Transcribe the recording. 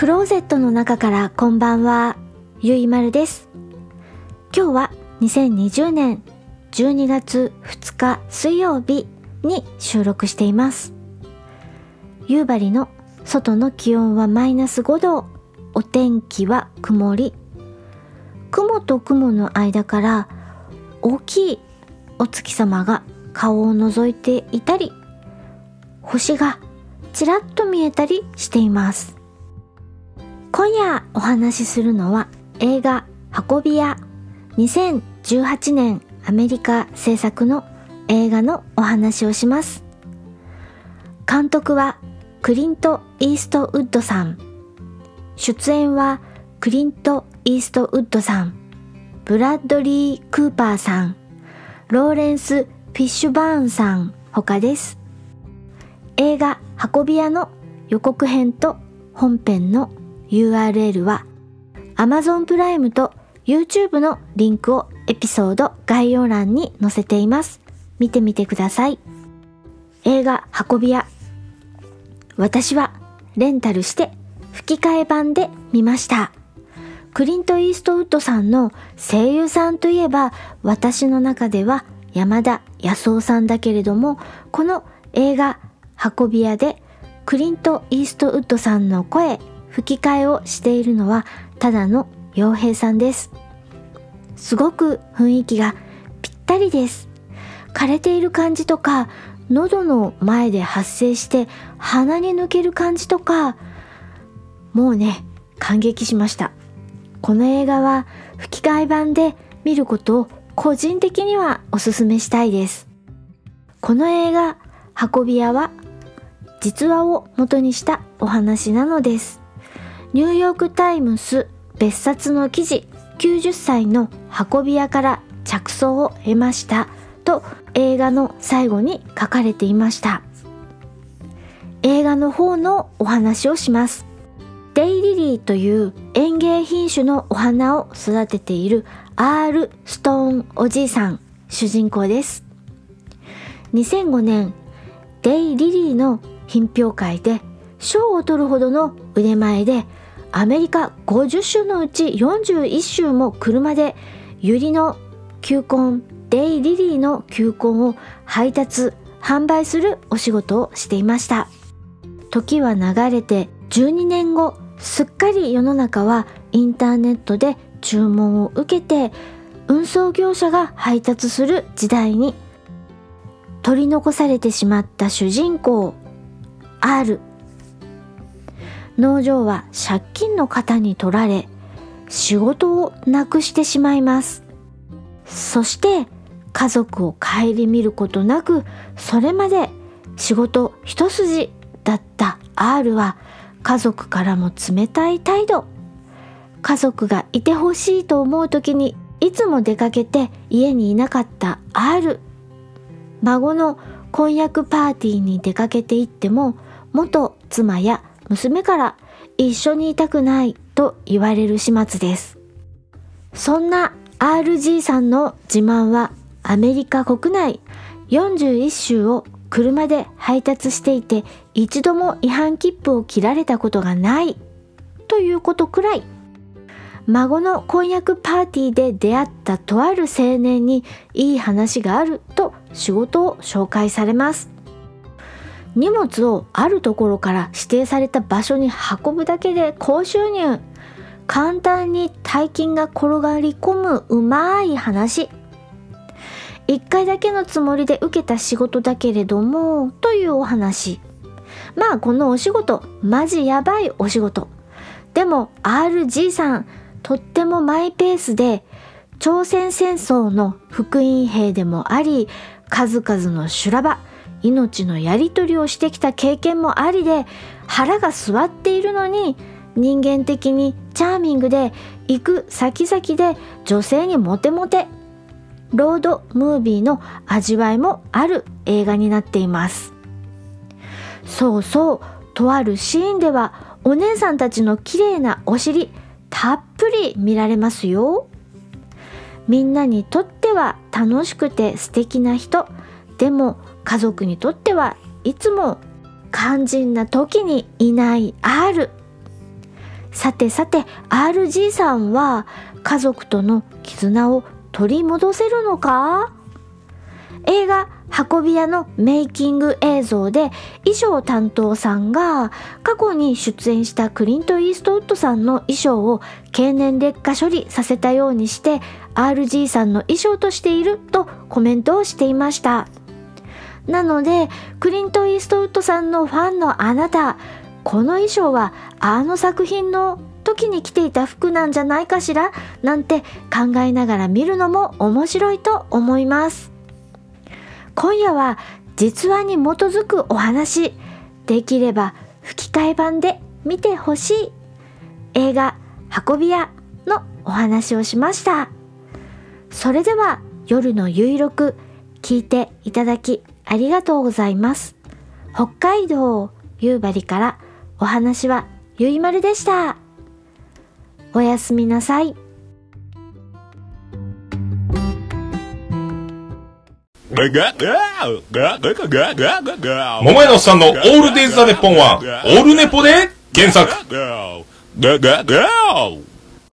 クローゼットの中からこんばんは、ゆいまるです。今日は2020年12月2日水曜日に収録しています。夕張の外の気温はマイナス5度、お天気は曇り。雲と雲の間から大きいお月様が顔を覗いていたり、星がちらっと見えたりしています。今夜お話しするのは映画運び屋2018年アメリカ制作の映画のお話をします。監督はクリント・イーストウッドさん。出演はクリント・イーストウッドさん、ブラッドリー・クーパーさん、ローレンス・フィッシュバーンさん他です。映画運び屋の予告編と本編の URL は Amazon プライムと YouTube のリンクをエピソード概要欄に載せています。見てみてください。映画運び屋。私はレンタルして吹き替え版で見ました。クリント・イーストウッドさんの声優さんといえば私の中では山田康夫さんだけれどもこの映画運び屋でクリント・イーストウッドさんの声吹き替えをしているのはただの洋平さんです。すごく雰囲気がぴったりです。枯れている感じとか喉の前で発生して鼻に抜ける感じとかもうね感激しました。この映画は吹き替え版で見ることを個人的にはおすすめしたいです。この映画運び屋は実話を元にしたお話なのです。ニューヨークタイムス別冊の記事90歳の運び屋から着想を得ましたと映画の最後に書かれていました。映画の方のお話をします。デイリリーという園芸品種のお花を育てている R・ ストーンおじいさん主人公です。2005年デイリリーの品評会で賞を取るほどの腕前でアメリカ50種のうち41種も車でユリの球根デイリリーの球根を配達販売するお仕事をしていました。時は流れて12年後すっかり世の中はインターネットで注文を受けて運送業者が配達する時代に取り残されてしまった主人公 R 農場は借金の方に取られ仕事をなくしてしまいます。そして家族を顧みることなくそれまで仕事一筋だった R は家族からも冷たい態度。家族がいてほしいと思う時にいつも出かけて家にいなかった R 孫の婚約パーティーに出かけていっても元妻や娘から一緒にいたくないと言われる始末です。そんな RG さんの自慢はアメリカ国内41州を車で配達していて一度も違反切符を切られたことがないということくらい孫の婚約パーティーで出会ったとある青年にいい話があると仕事を紹介されます。荷物をあるところから指定された場所に運ぶだけで高収入簡単に大金が転がり込むうまい話。一回だけのつもりで受けた仕事だけれどもというお話。まあこのお仕事マジやばいお仕事。でも RG さんとってもマイペースで朝鮮戦争の福音兵でもあり数々の修羅場。命のやり取りをしてきた経験もありで腹が据わっているのに人間的にチャーミングで行く先々で女性にモテモテロードムービーの味わいもある映画になっています。そうそうとあるシーンではお姉さんたちの綺麗なお尻たっぷり見られますよ。みんなにとっては楽しくて素敵な人。でも家族にとってはいつも肝心な時にいない R さてさて RG さんは家族との絆を取り戻せるのか？映画運び屋のメイキング映像で衣装担当さんが過去に出演したクリント・イーストウッドさんの衣装を経年劣化処理させたようにして RG さんの衣装としているとコメントをしていました。なのでクリント・イーストウッドさんのファンのあなたこの衣装はあの作品の時に着ていた服なんじゃないかしらなんて考えながら見るのも面白いと思います。今夜は実話に基づくお話できれば吹き替え版で見てほしい。映画運び屋のお話をしました。それでは夜のゆいろく聞いていただきありがとうございます。北海道夕張からお話はゆいまるでした。おやすみなさい。桃屋のおっさんのオールデイズ・ザ・ネッポンは、オールネポで検索。